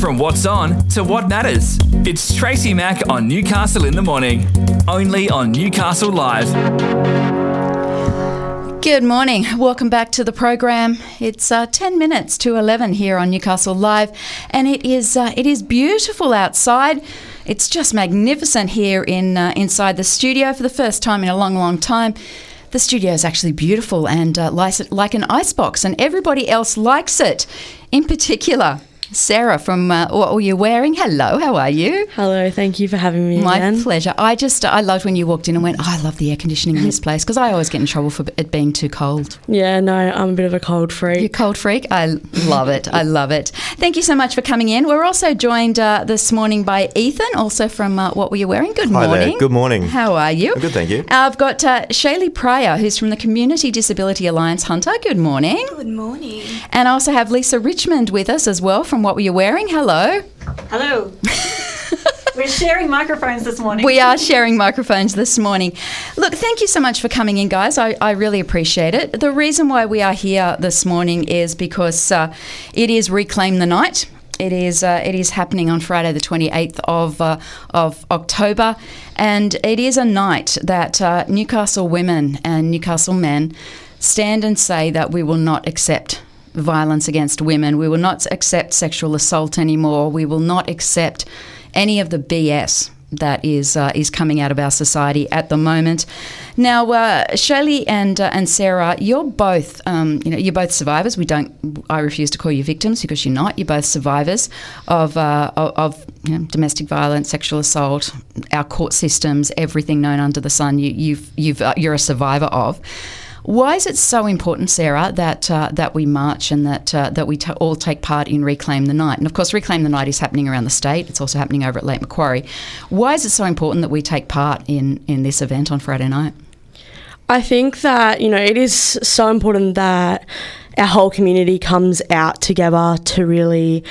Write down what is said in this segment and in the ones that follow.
From what's on to what matters. It's Tracy Mack on Newcastle in the Morning. Only on Newcastle Live. Good morning. Welcome back to the program. It's uh, 10 minutes to 11 here on Newcastle Live, and it is uh, it is beautiful outside. It's just magnificent here in uh, inside the studio for the first time in a long, long time. The studio is actually beautiful and uh, like, like an icebox, and everybody else likes it. In particular, Sarah from uh, What Were You Wearing? Hello, how are you? Hello, thank you for having me My again. pleasure. I just, I loved when you walked in and went, oh, I love the air conditioning in this place because I always get in trouble for it being too cold. Yeah, no, I'm a bit of a cold freak. You cold freak? I love it. I love it. Thank you so much for coming in. We're also joined uh, this morning by Ethan, also from uh, What Were You Wearing? Good Hi morning. there. Good morning. How are you? I'm good, thank you. I've got uh, Shaylie Pryor, who's from the Community Disability Alliance Hunter. Good morning. Good morning. And I also have Lisa Richmond with us as well from What Were You Wearing? Hello. Hello. We're sharing microphones this morning. We are sharing microphones this morning. Look, thank you so much for coming in, guys. I, I really appreciate it. The reason why we are here this morning is because uh, it is Reclaim the Night. It is uh, it is happening on Friday, the twenty eighth of uh, of October, and it is a night that uh, Newcastle women and Newcastle men stand and say that we will not accept violence against women. We will not accept sexual assault anymore. We will not accept any of the BS that is uh, is coming out of our society at the moment. Now, uh, Shaylie and uh, and Sarah, you're both um, you know you're both survivors. We don't. I refuse to call you victims because you're not. You're both survivors of uh, of, of you know, domestic violence, sexual assault, our court systems, everything known under the sun. You, you've you've uh, you're a survivor of. Why is it so important, Sarah, that uh, that we march and that uh, that we t- all take part in Reclaim the Night? And of course, Reclaim the Night is happening around the state. It's also happening over at Lake Macquarie. Why is it so important that we take part in in this event on Friday night? I think that, you know, it is so important that our whole community comes out together to really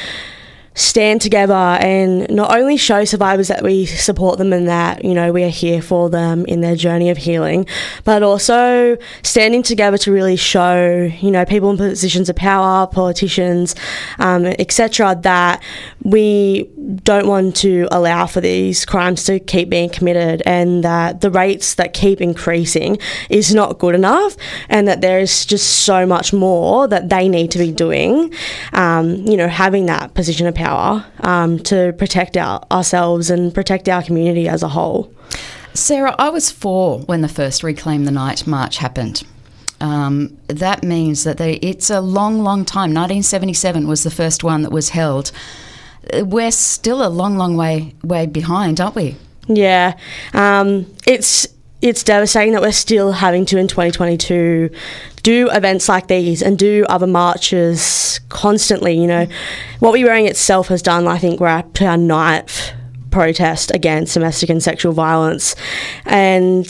stand together and not only show survivors that we support them and that you know we are here for them in their journey of healing but also standing together to really show you know people in positions of power politicians um, etc that we don't want to allow for these crimes to keep being committed and that the rates that keep increasing is not good enough and that there is just so much more that they need to be doing um, you know having that position of power um, to protect our, ourselves and protect our community as a whole. Sarah, I was four when the first Reclaim the Night march happened. Um, that means that they, it's a long, long time. 1977 was the first one that was held. We're still a long, long way way behind, aren't we? Yeah, um, it's it's devastating that we're still having to in 2022 do events like these and do other marches constantly. You know, what we're wearing itself has done. I think we're up to our ninth protest against domestic and sexual violence, and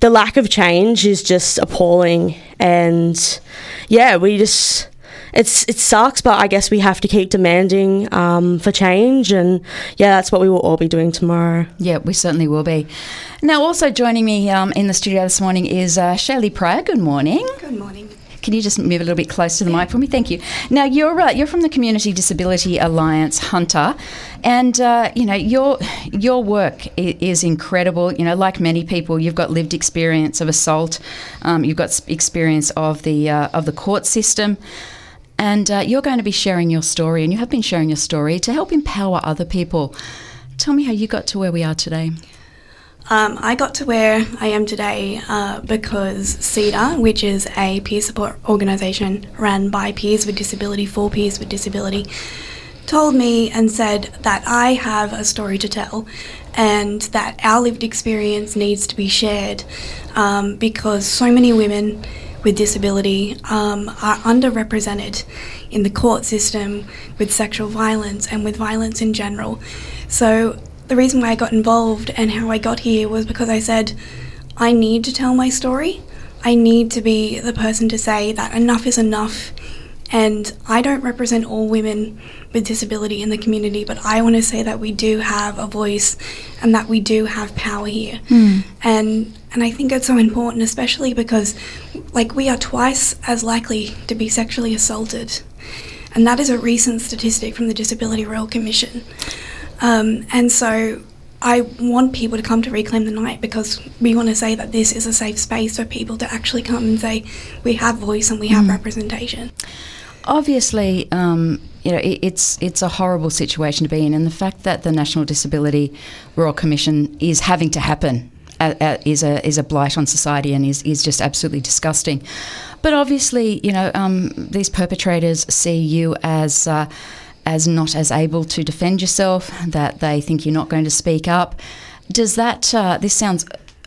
the lack of change is just appalling. And yeah, we just it's it sucks, but I guess we have to keep demanding um, for change, and yeah, that's what we will all be doing tomorrow. Yeah, we certainly will be. Now, also joining me um, in the studio this morning is uh, Shaylie Pryor. Good morning. Good morning. Can you just move a little bit closer to the mic for me? Thank you. Now you're uh, you're from the Community Disability Alliance Hunter, and uh, you know your your work is, is, incredible. You know, like many people, you've got lived experience of assault, um, you've got experience of the uh, of the court system. And uh, you're going to be sharing your story, and you have been sharing your story to help empower other people. Tell me how you got to where we are today. Um, I got to where I am today uh, because CDAH, which is a peer support organisation run by peers with disability for peers with disability, told me and said that I have a story to tell and that our lived experience needs to be shared um, because so many women with disability um, are underrepresented in the court system with sexual violence and with violence in general. So, the reason why I got involved and how I got here was because I said, I need to tell my story. I need to be the person to say that enough is enough. And I don't represent all women with disability in the community, but I want to say that we do have a voice and that we do have power here. Mm. And and I think it's so important, especially because like we are twice as likely to be sexually assaulted. and that is a recent statistic from the Disability Royal Commission. Um, and so I want people to come to Reclaim the Night because we want to say that this is a safe space for people to actually come and say we have voice and we have representation. Obviously, um, you know, it, it's it's a horrible situation to be in, and the fact that the National Disability Royal Commission is having to happen uh, uh, is a is a blight on society and is, is just absolutely disgusting. But obviously, you know, um, these perpetrators see you as uh, as not as able to defend yourself. That they think you're not going to speak up. Does that? Uh, this sounds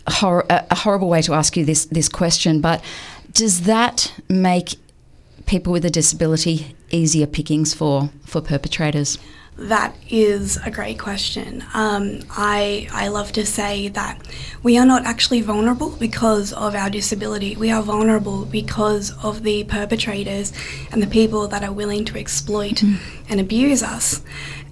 hor- a horrible way to ask you this this question, but does that make people with a disability easier pickings for for perpetrators? That is a great question. Um, I, I love to say that we are not actually vulnerable because of our disability. We are vulnerable because of the perpetrators and the people that are willing to exploit mm. and abuse us.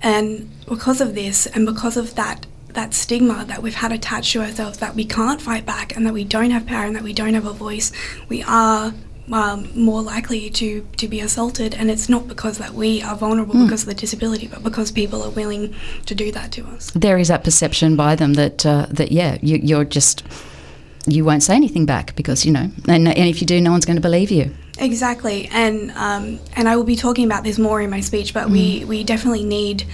And because of this, and because of that that stigma that we've had attached to ourselves that we can't fight back and that we don't have power and that we don't have a voice, we are um, more likely to, to be assaulted, and it's not because that we are vulnerable mm. because of the disability, but because people are willing to do that to us. There is that perception by them that uh, that yeah, you, you're just you won't say anything back because you know, and, and if you do, no one's going to believe you. Exactly, and um, and I will be talking about this more in my speech, but mm. we we definitely need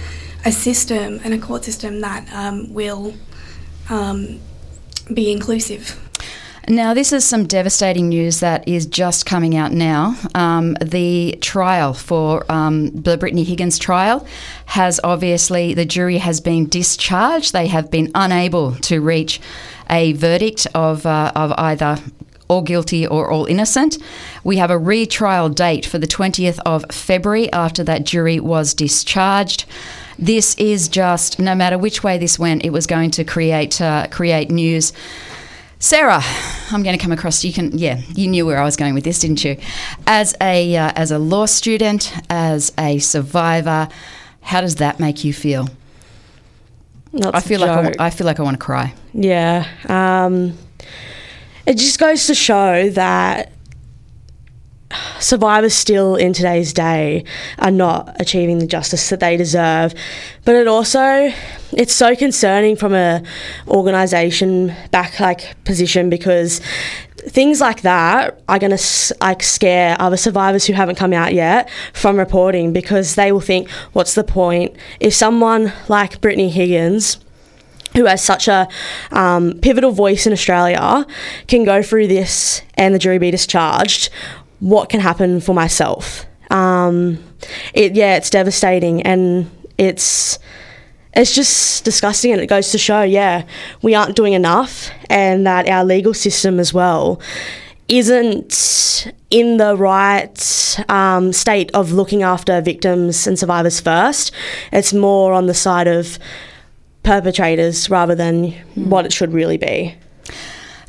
a system and a court system that um, will um, be inclusive. Now, this is some devastating news that is just coming out now. Um, the trial for um, the Brittany Higgins trial has obviously, the jury has been discharged. They have been unable to reach a verdict of, uh, of either all guilty or all innocent. We have a retrial date for the 20th of February after that jury was discharged. This is just, no matter which way this went, it was going to create uh, create news. Sarah, I'm going to come across. You can, yeah, you knew where I was going with this, didn't you? As a uh, as a law student, as a survivor, how does that make you feel? That's I feel like I, I, feel like I want to cry. Yeah, um, it just goes to show that survivors still in today's day are not achieving the justice that they deserve. But it also it's so concerning from a organization back like position because things like that are going to like scare other survivors who haven't come out yet from reporting because they will think what's the point? If someone like Brittany Higgins who has such a um, pivotal voice in Australia, can go through this and the jury be discharged what can happen for myself. Um, it yeah, it's devastating and it's it's just disgusting and it goes to show yeah we aren't doing enough and that our legal system as well isn't in the right um, state of looking after victims and survivors first. It's more on the side of perpetrators rather than mm. what it should really be.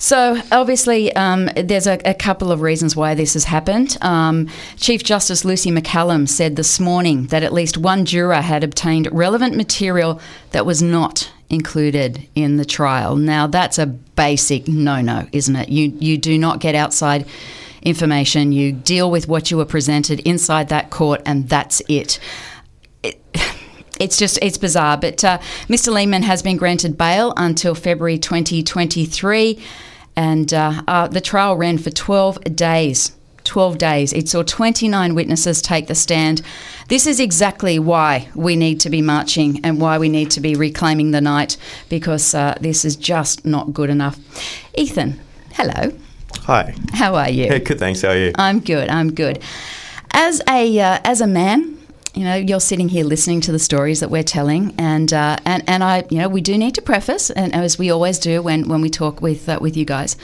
So, obviously, um, there's a, a, couple of reasons why this has happened. Um, Chief Justice Lucy McCallum said this morning that at least one juror had obtained relevant material that was not included in the trial. Now, that's a basic no no, isn't it? You, you do not get outside information, you deal with what you were presented inside that court, and that's it. it it's just it's bizarre but uh, mr Lehrmann has been granted bail until february 2023 and uh, uh, the trial ran for 12 days. 12 days. It saw 29 witnesses take the stand. This is exactly why we need to be marching and why we need to be reclaiming the night because uh, this is just not good enough. Ethan, hello. Hi. How are you? Yeah, good, thanks. How are you? I'm good. I'm good. As a uh, as a man, you know, you're sitting here listening to the stories that we're telling, and uh, and and I, you know, we do need to preface, and as we always do when when we talk with uh, with you guys,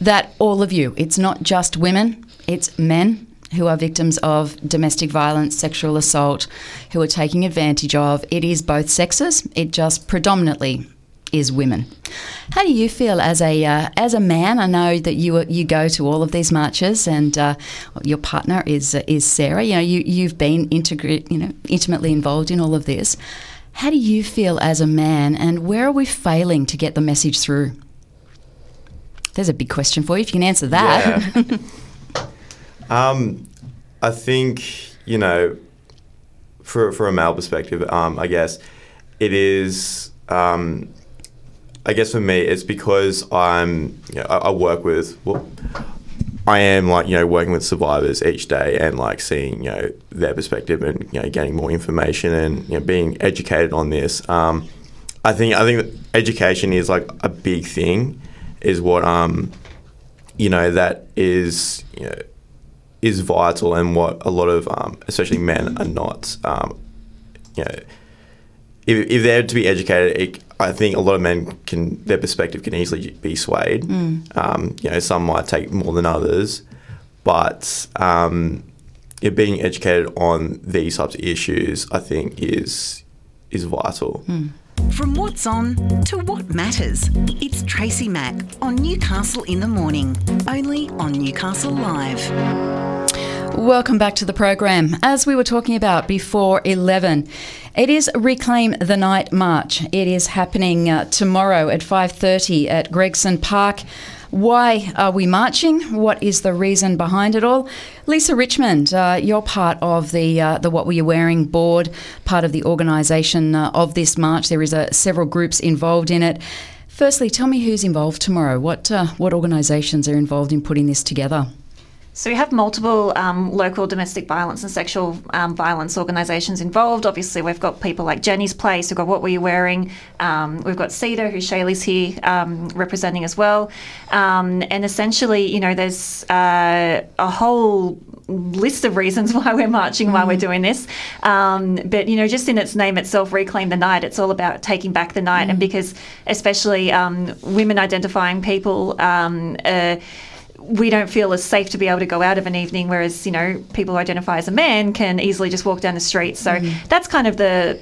that all of you, it's not just women, it's men who are victims of domestic violence, sexual assault, who are taking advantage of. It is both sexes. It just predominantly is women. How do you feel as a uh, as a man? I know that you you go to all of these marches, and uh, your partner is uh, is Sarah. You know, you you've been integrate, you know, intimately involved in all of this. How do you feel as a man, and where are we failing to get the message through? There's a big question for you. If you can answer that. Yeah. um, I think you know for for a male perspective, um, I guess it is. Um, I guess for me, it's because I'm. You know, I, I work with. Well, I am like you know working with survivors each day and like seeing you know their perspective and you know getting more information and you know being educated on this. Um, I think I think education is like a big thing, is what um, you know that is you know is vital and what a lot of um, especially men are not. Um, you know, if, if they're to be educated, it, I think a lot of men can their perspective can easily be swayed. Um, you know, some might take more than others, but um, yeah, being educated on these types of issues, I think, is is vital. From what's on to what matters, it's Tracy Mack on Newcastle in the Morning, only on Newcastle Live. Welcome back to the program. As we were talking about before 11, it is Reclaim the Night March. It is happening uh, tomorrow at 5:30 at Gregson Park. Why are we marching? What is the reason behind it all? Lisa Richmond, uh, you're part of the uh, the What Were You Wearing board, part of the organisation uh, of this march. There is uh, several groups involved in it. Firstly, tell me who's involved tomorrow. What uh, what organisations are involved in putting this together? So we have multiple um, local domestic violence and sexual um, violence organisations involved. Obviously, we've got people like Jenny's Place. We've got What Were You Wearing? Um, we've got CDAH, who Shaylie's here um, representing as well. Um, and essentially, you know, there's uh, a whole list of reasons why we're marching, why we're doing this. Um, but you know, just in its name itself, reclaim the night. It's all about taking back the night, and because especially um, women identifying people. Um, uh, we don't feel as safe to be able to go out of an evening, whereas you know people who identify as a man can easily just walk down the street. So mm. that's kind of the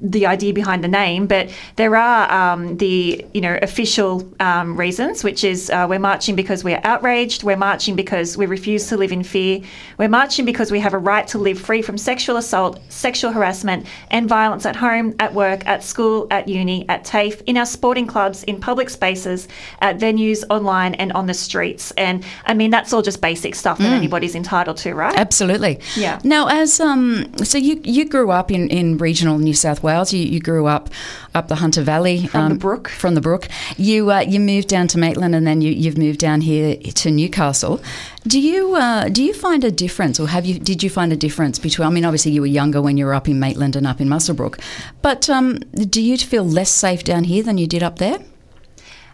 the idea behind the name, but there are um, the you know official um, reasons, which is uh, we're marching because we're outraged, we're marching because we refuse to live in fear, we're marching because we have a right to live free from sexual assault, sexual harassment, and violence at home, at work, at school, at uni, at TAFE, in our sporting clubs, in public spaces, at venues, online, and on the streets. And I mean that's all just basic stuff that anybody's entitled to, right? Absolutely. Yeah. Now, as um, so you you grew up in, in regional New South Wales. You, you grew up up the Hunter Valley um, From the Brook. From the Brook. You uh, you moved down to Maitland, and then you you've moved down here to Newcastle. Do you uh, do you find a difference, or have you did you find a difference between? I mean, obviously you were younger when you were up in Maitland and up in Muswellbrook, but um, do you feel less safe down here than you did up there?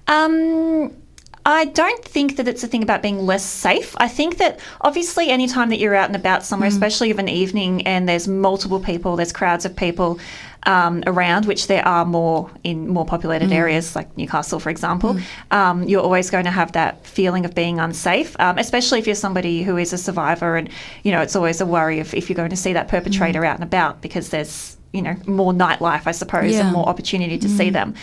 Um, I don't think that it's a thing about being less safe. I think that obviously, anytime that you're out and about somewhere, especially of an evening, and there's multiple people, there's crowds of people um, around, which there are more in more populated areas like Newcastle, for example, um, you're always going to have that feeling of being unsafe, um, especially if you're somebody who is a survivor. And, you know, it's always a worry if, if you're going to see that perpetrator out and about because there's, you know, more nightlife, I suppose, Yeah. and more opportunity to see them.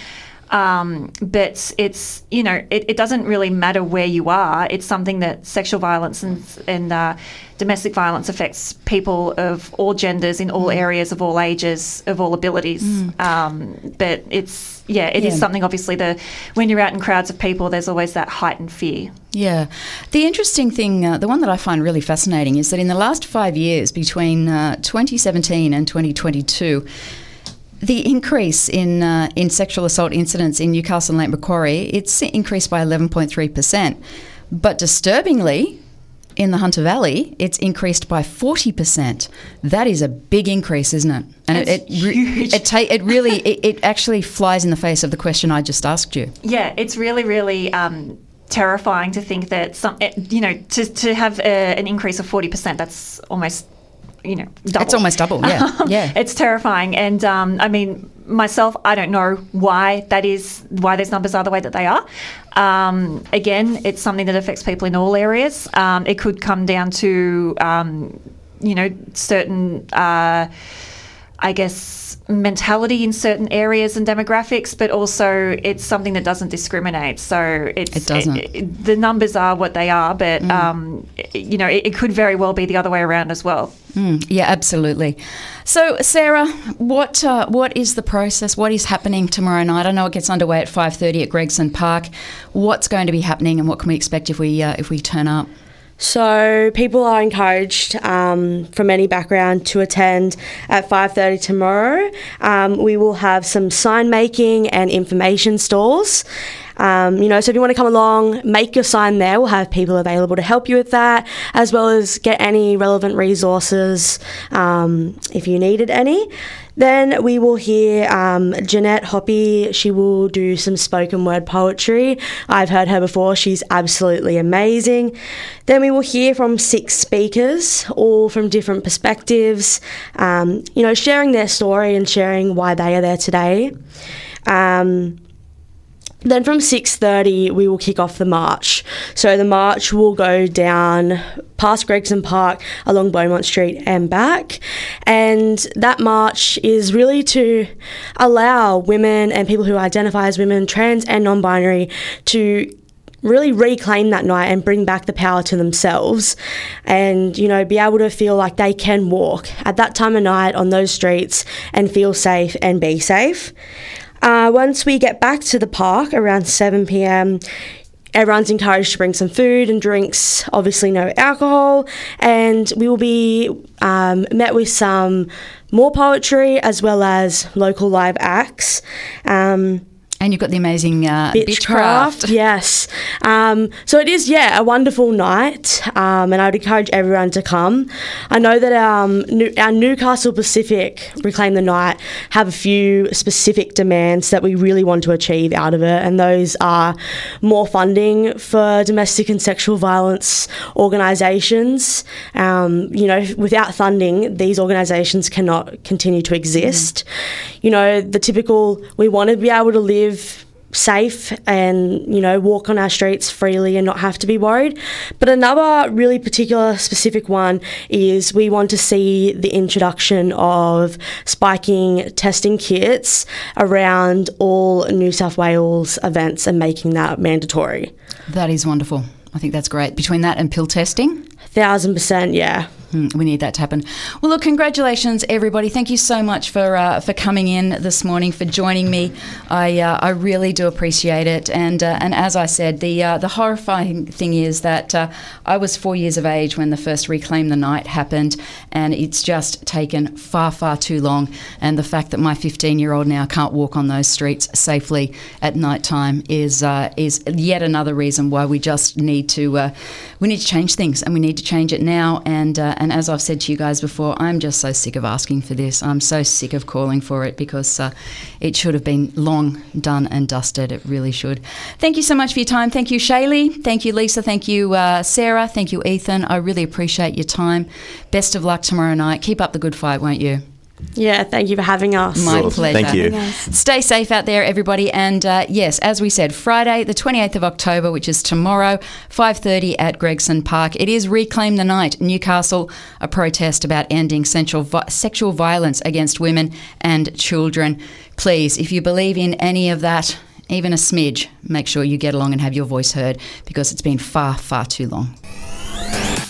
Um, but it's you know it, it doesn't really matter where you are. It's something that sexual violence and and uh, domestic violence affects people of all genders in all areas of all ages of all abilities. Um, but it's yeah, it is Yeah. something. Obviously, the when you're out in crowds of people, there's always that heightened fear. Yeah. The interesting thing, uh, the one that I find really fascinating, is that in the last five years, between uh, 2017 and 2022, the increase in uh, in sexual assault incidents in Newcastle and Lake Macquarie, it's increased by 11.3%. But disturbingly, in the Hunter Valley, it's increased by 40%. That is a big increase, isn't it? And it, it, huge. it, ta- it really, it, it actually flies in the face of the question I just asked you. Yeah, it's really, really um, terrifying to think that some, you know, to, to have a, an increase of forty percent. That's almost, you know, double. It's almost double, yeah, yeah. it's terrifying, and um, I mean, myself, I don't know why that is, why those numbers are the way that they are. Um, again, it's something that affects people in all areas. Um, it could come down to, um, you know, certain. Uh, I guess, mentality in certain areas and demographics, but also it's something that doesn't discriminate. So it's It doesn't. the numbers are what they are, but um, it- you know, it, it could very well be the other way around as well. Mm, yeah, absolutely. So, Sarah, what uh, what is the process? What is happening tomorrow night? I know it gets underway at five thirty at Gregson Park. What's going to be happening, and what can we expect if we uh, if we turn up? So people are encouraged um, from any background to attend at 5:30 tomorrow. Um, we will have some sign making and information stalls. Um, you know, so if you want to come along, make your sign there. We'll have people available to help you with that, as well as get any relevant resources um, if you needed any. Then we will hear um, Jeanette Hoppy. She will do some spoken word poetry. I've heard her before. She's absolutely amazing. Then we will hear from six speakers, all from different perspectives, um, you know, sharing their story and sharing why they are there today. Um, then from 6.30 we will kick off the march. So the march will go down past gregson park along beaumont street and back. And that march is really to allow women and people who identify as women trans and non-binary to really reclaim that night and bring back the power to themselves. And you know be able to feel like they can walk at that time of night on those streets and feel safe and be safe uh, once we get back to the park around 7 pm, everyone's encouraged to bring some food and drinks, obviously, no alcohol, and we will be um, met with some more poetry as well as local live acts. Um, And you've got the amazing uh, Bitchcraft, Bitchcraft. yes. Um, so it is, yeah, a wonderful night, um, and I would encourage everyone to come. I know that um, New- our Newcastle Pacific Reclaim the Night have a few specific demands that we really want to achieve out of it, and those are more funding for domestic and sexual violence organisations. Um, you know, without funding, these organisations cannot continue to exist. You know, the typical we want to be able to live safe and you know walk on our streets freely and not have to be worried but another really particular specific one is we want to see the introduction of spiking testing kits around all New South Wales events and making that mandatory That is wonderful. I think that's great. Between that and pill testing, thousand percent yeah we need that to happen. Well, look, congratulations, everybody. Thank you so much for uh, for coming in this morning, for joining me. I uh, I really do appreciate it. And uh, and as I said, the uh, the horrifying thing is that uh, I was four years of age when the first Reclaim the Night happened, and it's just taken far far too long. And the fact that my 15 year old now can't walk on those streets safely at night time is uh, is yet another reason why we just need to we need to change things, and we need to change it now. And and as I've said to you guys before, I'm just so sick of asking for this. I'm so sick of calling for it because uh, it should have been long done and dusted. It really should. Thank you so much for your time. Thank you, Shaylie. Thank you, Lisa. Thank you, uh, Sarah. Thank you, Ethan. I really appreciate your time. Best of luck tomorrow night. Keep up the good fight, won't you? Yeah thank you for having us My Sure. pleasure. Thank you. Stay safe out there, everybody. And uh, yes, as we said, Friday, the 28th of October, which is tomorrow, 5.30 at Gregson Park. It is Reclaim the Night, Newcastle, a protest about ending sexual, vi- sexual violence against women and children. Please, if you believe in any of that, even a smidge, make sure you get along and have your voice heard because it's been far, far too long.